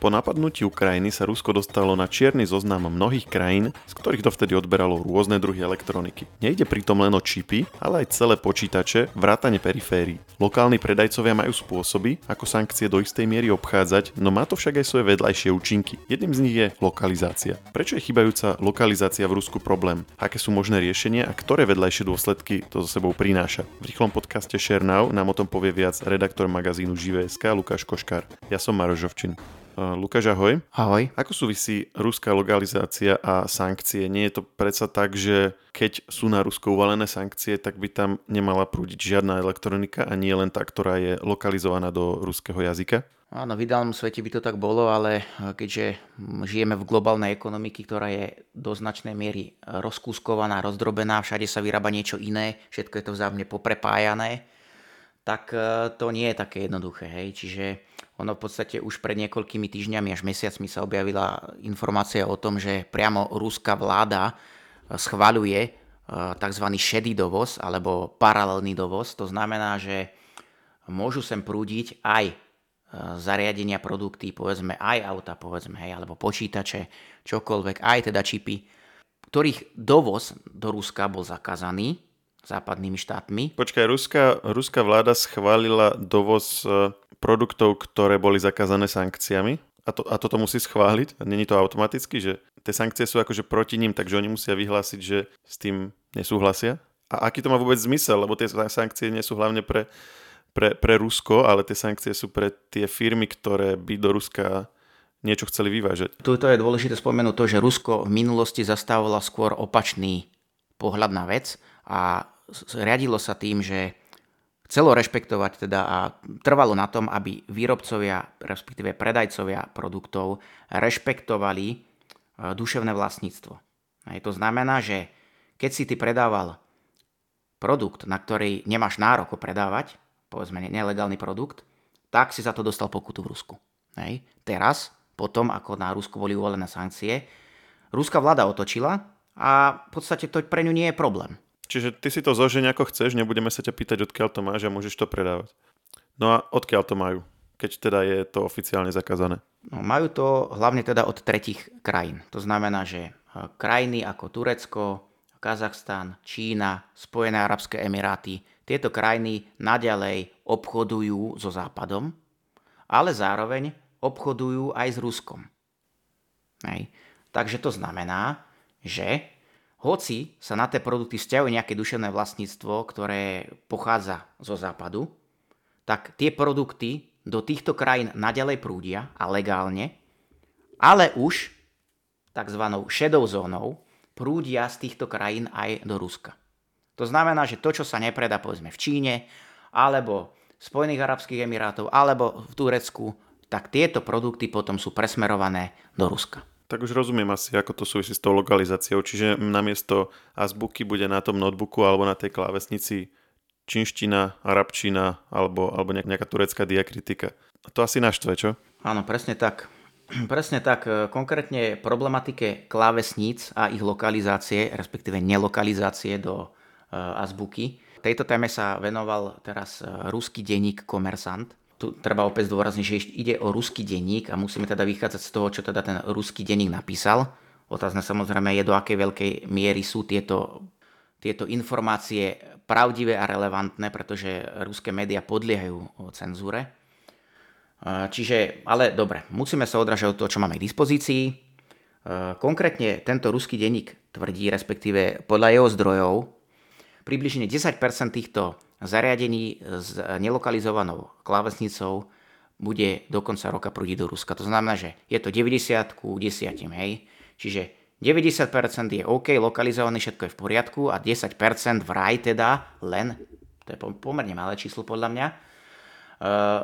Po napadnutí Ukrajiny sa Rusko dostalo na čierny zoznam mnohých krajín, z ktorých dovtedy odberalo rôzne druhy elektroniky. Nejde pritom len o čipy, ale aj celé počítače, vrátane periférií. Lokálni predajcovia majú spôsoby, ako sankcie do istej miery obchádzať, no má to však aj svoje vedľajšie účinky. Jedným z nich je lokalizácia. Prečo je chybajúca lokalizácia v Rusku problém? Aké sú možné riešenia a ktoré vedľajšie dôsledky to so sebou prináša? V rýchlom podcaste Share nám o tom povie viac redaktor magazínu Živé.sk Lukáš Koškár. Ja som Maroš. Lukáš, ahoj. Ahoj. Ako súvisí ruská lokalizácia a sankcie? Nie je to predsa tak, že keď sú na Rusko uvalené sankcie, tak by tam nemala prúdiť žiadna elektronika a nie len tá, ktorá je lokalizovaná do ruského jazyka? Áno, v ideálnom svete by to tak bolo, ale keďže žijeme v globálnej ekonomiky, ktorá je do značnej miery rozkúskovaná, rozdrobená, všade sa vyrába niečo iné, všetko je to vzájomne poprepájané, tak to nie je také jednoduché. Hej. Čiže ono v podstate už pred niekoľkými týždňami až mesiacmi sa objavila informácia o tom, že priamo ruská vláda e, schvaľuje e, tzv. šedý dovoz alebo paralelný dovoz. To znamená, že môžu sem prúdiť aj e, zariadenia, produkty, povedzme aj auta, povedzme, hej, alebo počítače, čokoľvek, aj teda čipy, ktorých dovoz do Ruska bol zakázaný západnými štátmi. Počkaj, ruská, ruská vláda schválila dovoz produktov, ktoré boli zakázané sankciami a, to, a toto musí schváliť. Není to automaticky, že tie sankcie sú akože proti ním, takže oni musia vyhlásiť, že s tým nesúhlasia. A aký to má vôbec zmysel, lebo tie sankcie nie sú hlavne pre, pre, pre Rusko, ale tie sankcie sú pre tie firmy, ktoré by do Ruska niečo chceli vyvážať. Tuto je dôležité spomenúť to, že Rusko v minulosti zastávalo skôr opačný pohľad na vec a riadilo sa tým, že chcelo rešpektovať teda a trvalo na tom, aby výrobcovia, respektíve predajcovia produktov rešpektovali e, duševné vlastníctvo. Aj to znamená, že keď si ty predával produkt, na ktorý nemáš nárok predávať, povedzme nelegálny produkt, tak si za to dostal pokutu v Rusku. Hej. Teraz, potom ako na Rusku boli uvolené sankcie, ruská vláda otočila a v podstate to pre ňu nie je problém. Čiže ty si to zožeň ako chceš, nebudeme sa ťa pýtať, odkiaľ to máš a môžeš to predávať. No a odkiaľ to majú, keď teda je to oficiálne zakázané? No, majú to hlavne teda od tretich krajín. To znamená, že e, krajiny ako Turecko, Kazachstan, Čína, Spojené arabské emiráty, tieto krajiny naďalej obchodujú so Západom, ale zároveň obchodujú aj s Ruskom. Hej. Takže to znamená, že hoci sa na tie produkty vzťahuje nejaké duševné vlastníctvo, ktoré pochádza zo západu, tak tie produkty do týchto krajín naďalej prúdia a legálne, ale už tzv. šedou zónou prúdia z týchto krajín aj do Ruska. To znamená, že to, čo sa nepredá povedzme v Číne, alebo v Spojených Arabských Emirátov, alebo v Turecku, tak tieto produkty potom sú presmerované do Ruska. Tak už rozumiem asi, ako to súvisí s tou lokalizáciou. Čiže namiesto azbuky bude na tom notebooku alebo na tej klávesnici čínština, arabčina alebo, alebo nejaká turecká diakritika. To asi naštve, čo? Áno, presne tak. Presne tak. Konkrétne problematike klávesníc a ich lokalizácie, respektíve nelokalizácie do uh, azbuky. Tejto téme sa venoval teraz uh, ruský denník Komersant tu treba opäť zdôrazniť, že ide o ruský denník a musíme teda vychádzať z toho, čo teda ten ruský denník napísal. Otázne samozrejme je, do akej veľkej miery sú tieto, tieto informácie pravdivé a relevantné, pretože ruské médiá podliehajú cenzúre. Čiže, ale dobre, musíme sa odražať od toho, čo máme k dispozícii. Konkrétne tento ruský denník tvrdí, respektíve podľa jeho zdrojov, približne 10% týchto zariadení s nelokalizovanou klávesnicou bude do konca roka prúdiť do Ruska. To znamená, že je to 90 ku 10, hej. Čiže 90% je OK, lokalizované, všetko je v poriadku a 10% vraj teda len, to je pomerne malé číslo podľa mňa, eh,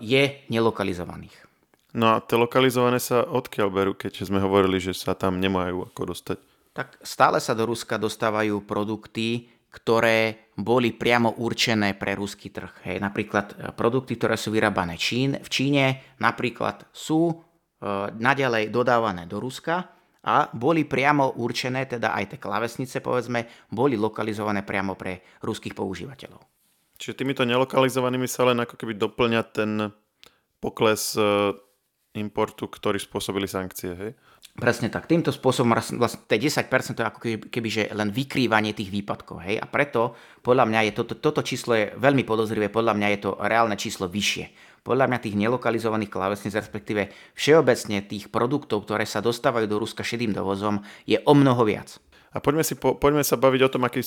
je nelokalizovaných. No a tie lokalizované sa odkiaľ berú, keď sme hovorili, že sa tam nemajú ako dostať? Tak stále sa do Ruska dostávajú produkty, ktoré boli priamo určené pre ruský trh. Hej, napríklad e, produkty, ktoré sú vyrábané Čín, v Číne, napríklad sú e, naďalej dodávané do Ruska a boli priamo určené, teda aj tie klavesnice, povedzme, boli lokalizované priamo pre ruských používateľov. Čiže týmito nelokalizovanými sa len ako keby doplňa ten pokles e, importu, ktorí spôsobili sankcie, hej? Presne tak. Týmto spôsobom vlastne 10% to je ako keby že len vykrývanie tých výpadkov. Hej? A preto podľa mňa je toto, toto číslo je veľmi podozrivé, podľa mňa je to reálne číslo vyššie. Podľa mňa tých nelokalizovaných klávesníc, respektíve všeobecne tých produktov, ktoré sa dostávajú do Ruska šedým dovozom, je o mnoho viac. A poďme, si, po, poďme sa baviť o tom, aký,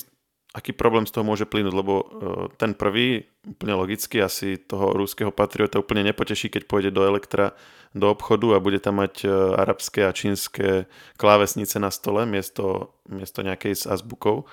aký problém z toho môže plynúť, lebo uh, ten prvý, úplne logicky, asi toho ruského patriota úplne nepoteší, keď pôjde do Elektra, do obchodu a bude tam mať uh, arabské a čínske klávesnice na stole miesto, miesto nejakej s azbukou.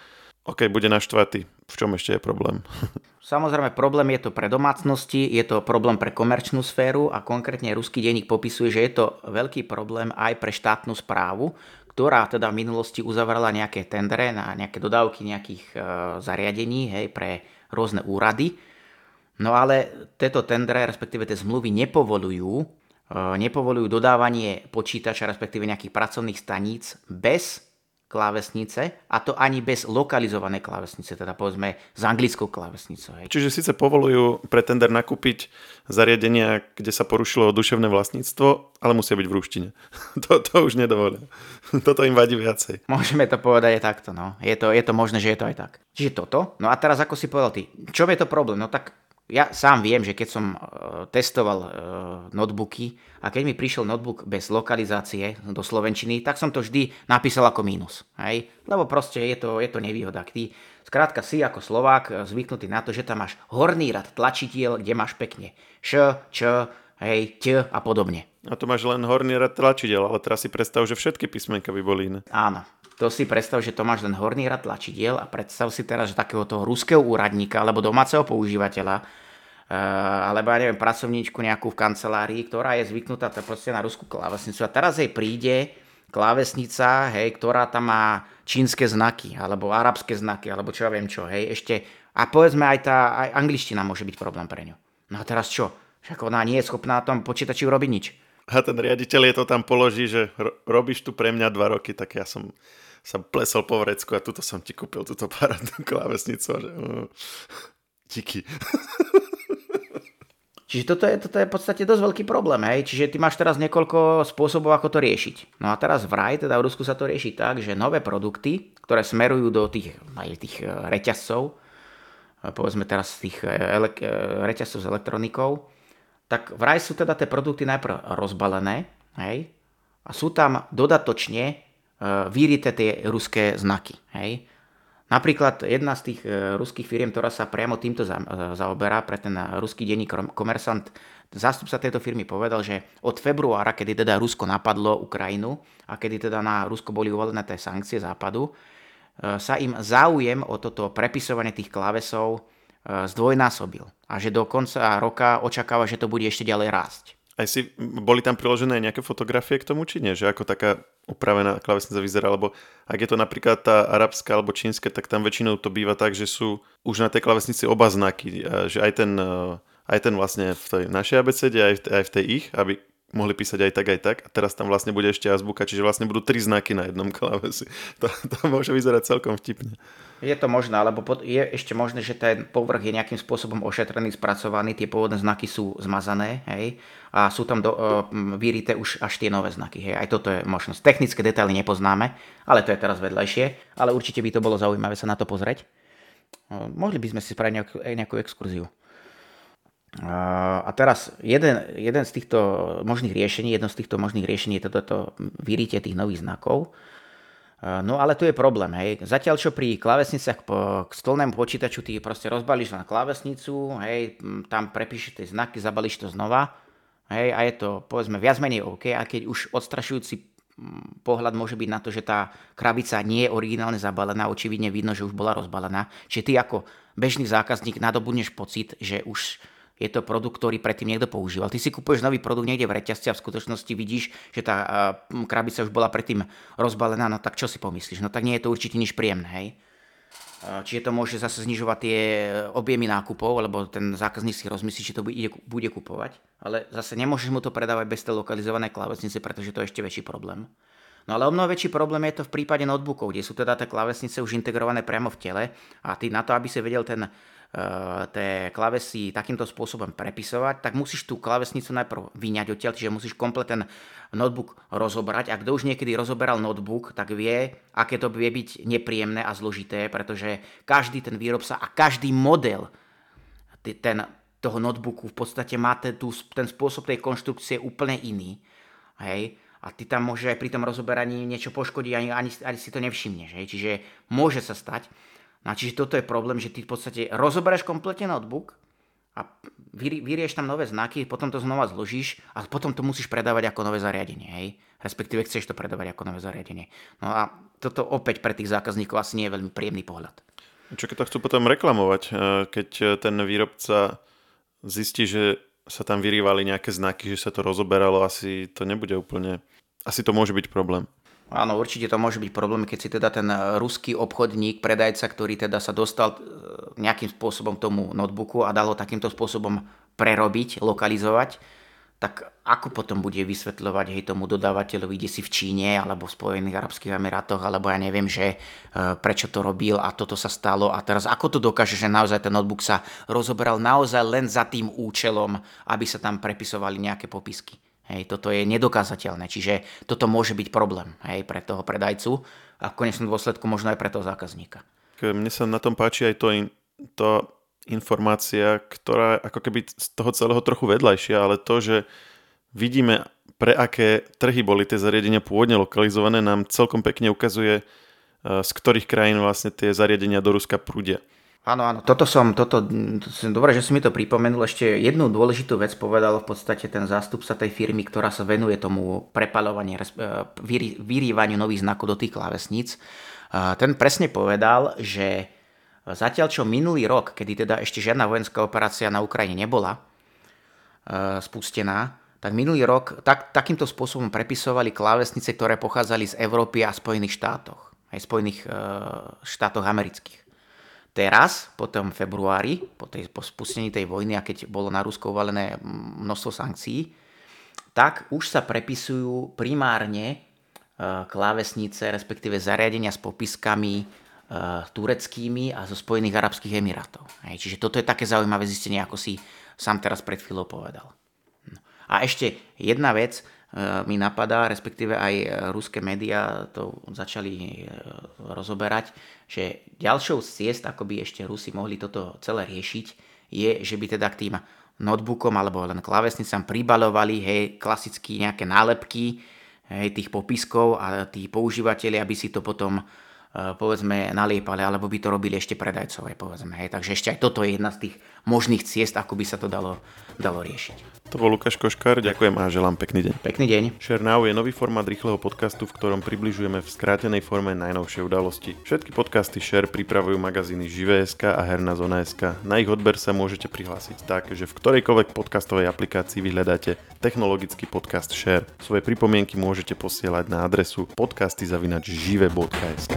OK, bude naštvatý. V čom ešte je problém? Samozrejme, problém je to pre domácnosti, je to problém pre komerčnú sféru a konkrétne ruský denník popisuje, že je to veľký problém aj pre štátnu správu, ktorá teda v minulosti uzavrela nejaké tendre na nejaké dodávky nejakých e, zariadení hej, pre rôzne úrady. No ale tieto tendre, respektíve tie zmluvy nepovolujú, e, nepovolujú dodávanie počítača, respektíve nejakých pracovných staníc bez klávesnice a to ani bez lokalizovanej klávesnice, teda povedzme s anglickou klávesnicou. Hej. Čiže síce povolujú pre tender nakúpiť zariadenia, kde sa porušilo duševné vlastníctvo, ale musia byť v ruštine. to, to už nedovolia. toto im vadí viacej. Môžeme to povedať aj takto. No. Je, to, je to možné, že je to aj tak. Čiže toto. No a teraz ako si povedal ty, čo je to problém? No tak ja sám viem, že keď som uh, testoval uh, notebooky a keď mi prišiel notebook bez lokalizácie do Slovenčiny, tak som to vždy napísal ako mínus. Hej? Lebo proste je to, je to nevýhoda. Ty skrátka si ako Slovák e, zvyknutý na to, že tam máš horný rad tlačitiel, kde máš pekne š, č, hej, ť a podobne. A to máš len horný rad tlačidel, ale teraz si predstav, že všetky písmenka by boli iné. Áno, to si predstav, že to máš len horný rad tlačidiel a predstav si teraz, že takého toho ruského úradníka alebo domáceho používateľa Eh, alebo ja neviem, pracovníčku nejakú v kancelárii, ktorá je zvyknutá proste na ruskú klávesnicu a teraz jej príde klávesnica, hej, ktorá tam má čínske znaky, alebo arabské znaky, alebo čo ja viem čo, hej, ešte, a povedzme aj tá, aj angličtina môže byť problém pre ňu. No a teraz čo? Však ona nie je schopná na tom počítači urobiť nič. A ten riaditeľ je to tam položí, že robíš tu pre mňa dva roky, tak ja som sa plesol po vrecku a tuto som ti kúpil túto parádnu klávesnicu. Že, díky. Čiže toto je, toto je v podstate dosť veľký problém, hej? Čiže ty máš teraz niekoľko spôsobov, ako to riešiť. No a teraz vraj, teda v Rusku sa to rieši tak, že nové produkty, ktoré smerujú do tých, tých e, reťazcov, e, povedzme teraz tých e, ele- reťazcov s elektronikou, tak vraj sú teda tie produkty najprv rozbalené, hej? A sú tam dodatočne vyrité tie ruské znaky, hej? Napríklad jedna z tých e, ruských firiem, ktorá sa priamo týmto e, zaoberá pre ten ruský denník Komersant, zástupca tejto firmy povedal, že od februára, kedy teda Rusko napadlo Ukrajinu a kedy teda na Rusko boli uvolené tie sankcie západu, e, sa im záujem o toto prepisovanie tých klávesov zdvojnásobil a že do konca roka očakáva, že to bude ešte ďalej rásť. Aj si, boli tam priložené nejaké fotografie k tomu, či nie? Že ako taká upravená klávesnica vyzerá, lebo ak je to napríklad tá arabská alebo čínska, tak tam väčšinou to býva tak, že sú už na tej klávesnici oba znaky, že aj ten, eh, aj ten vlastne v tej našej abecede, aj v, aj v tej ich, aby mohli písať aj tak, aj tak. A teraz tam vlastne bude ešte azbuka, čiže vlastne budú tri znaky na jednom klávesi. To, to môže vyzerať celkom vtipne. Je to možné, alebo je ešte možné, že ten povrch je nejakým spôsobom ošetrený, spracovaný, tie pôvodné znaky sú zmazané, hej, a sú tam do, uh, vyrité už až tie nové znaky, hej. Aj toto je možnosť. Technické detaily nepoznáme, ale to je teraz vedľajšie, ale určite by to bolo zaujímavé sa na to pozrieť. Uh, mohli by sme si spraviť nejakú, nejakú exkurziu. A teraz jeden, jeden z týchto možných riešení, jedno z týchto možných riešení je toto vyrítie tých nových znakov. No ale tu je problém, hej. Zatiaľ čo pri klávesniciach k stolnému počítaču ty proste rozbalíš na klávesnicu, hej, tam prepíšeš tie znaky, zabalíš to znova, hej, a je to povedzme viac menej OK, a keď už odstrašujúci pohľad môže byť na to, že tá krabica nie je originálne zabalená, očividne vidno, že už bola rozbalená, čiže ty ako bežný zákazník nadobudneš pocit, že už je to produkt, ktorý predtým niekto používal. Ty si kupuješ nový produkt niekde v reťazci a v skutočnosti vidíš, že tá krabica už bola predtým rozbalená, no tak čo si pomyslíš? No tak nie je to určite nič príjemné, hej? Čiže to môže zase znižovať tie objemy nákupov, lebo ten zákazník si rozmyslí, či to bude, bude kupovať. Ale zase nemôžeš mu to predávať bez tej lokalizovanej klávesnice, pretože to je ešte väčší problém. No ale o mnoho väčší problém je to v prípade notebookov, kde sú teda tie klávesnice už integrované priamo v tele a ty na to, aby si vedel ten tie klávesy takýmto spôsobom prepisovať, tak musíš tú klávesnicu najprv vyňať odtiaľ, čiže musíš komplet ten notebook rozobrať. A kto už niekedy rozoberal notebook, tak vie, aké to vie byť nepríjemné a zložité, pretože každý ten výrobca a každý model ten, toho notebooku v podstate má ten, ten spôsob tej konštrukcie úplne iný. Hej? A ty tam môže aj pri tom rozoberaní niečo poškodiť, ani, ani, ani si to nevšimneš. Hej? Čiže môže sa stať, No čiže toto je problém, že ty v podstate rozoberáš kompletne notebook a vyrieš tam nové znaky, potom to znova zložíš a potom to musíš predávať ako nové zariadenie, hej? Respektíve chceš to predávať ako nové zariadenie. No a toto opäť pre tých zákazníkov asi nie je veľmi príjemný pohľad. Čo keď to chcú potom reklamovať, e, keď ten výrobca zistí, že sa tam vyrývali nejaké znaky, že sa to rozoberalo, asi to nebude úplne... Asi to môže byť problém. Áno, určite to môže byť problém, keď si teda ten ruský obchodník, predajca, ktorý teda sa dostal e, nejakým spôsobom tomu notebooku a dal ho takýmto spôsobom prerobiť, lokalizovať, tak ako potom bude vysvetľovať hej, tomu dodávateľovi, kde si v Číne alebo v Spojených Arabských Emirátoch, alebo ja neviem, že e, prečo to robil a toto sa stalo a teraz ako to dokáže, že naozaj ten notebook sa rozoberal naozaj len za tým účelom, aby sa tam prepisovali nejaké popisky. Hej, toto je nedokázateľné, čiže toto môže byť problém hej, pre toho predajcu a v konečnom dôsledku možno aj pre toho zákazníka. Mne sa na tom páči aj to, to informácia, ktorá ako keby z toho celého trochu vedľajšia, ale to, že vidíme, pre aké trhy boli tie zariadenia pôvodne lokalizované, nám celkom pekne ukazuje, eh, z ktorých krajín vlastne tie zariadenia do Ruska prúdia. Áno, áno, toto som, toto, dobre, že si mi to pripomenul, ešte jednu dôležitú vec povedal v podstate ten zástupca tej firmy, ktorá sa venuje tomu prepalovaniu, e, vyrývaniu nových znakov do tých klávesníc. Ten presne povedal, že zatiaľ čo minulý rok, kedy teda ešte žiadna vojenská operácia na Ukrajine nebola e, spustená, tak minulý rok tak, takýmto spôsobom prepisovali klávesnice, ktoré pochádzali z Európy a Spojených štátoch, aj Spojených e, štátoch amerických. Teraz, po tom februári, po, tej, po spustení tej vojny a keď bolo na Rusko uvalené množstvo sankcií, tak už sa prepisujú primárne e, klávesnice, respektíve zariadenia s popiskami e, tureckými a zo Spojených Arabských Emirátov. Čiže toto je také zaujímavé zistenie, ako si sám teraz pred chvíľou povedal. No. A ešte jedna vec, mi napadá, respektíve aj e, ruské médiá to začali e, rozoberať, že ďalšou z ciest, ako by ešte Rusi mohli toto celé riešiť, je, že by teda k tým notebookom alebo len klávesnicám pribalovali hej, klasicky nejaké nálepky hej, tých popiskov a tí používateľi, aby si to potom povedzme naliepali, alebo by to robili ešte predajcové, povedzme. Hej. Takže ešte aj toto je jedna z tých možných ciest, ako by sa to dalo, dalo riešiť. To bol Lukáš Koškár, ďakujem a želám pekný deň. Pekný deň. Share Now je nový formát rýchleho podcastu, v ktorom približujeme v skrátenej forme najnovšie udalosti. Všetky podcasty Share pripravujú magazíny Živé.sk a Herná zona.sk. Na ich odber sa môžete prihlásiť tak, že v ktorejkoľvek podcastovej aplikácii vyhľadáte technologický podcast Share. Svoje pripomienky môžete posielať na adresu podcasty.žive.sk.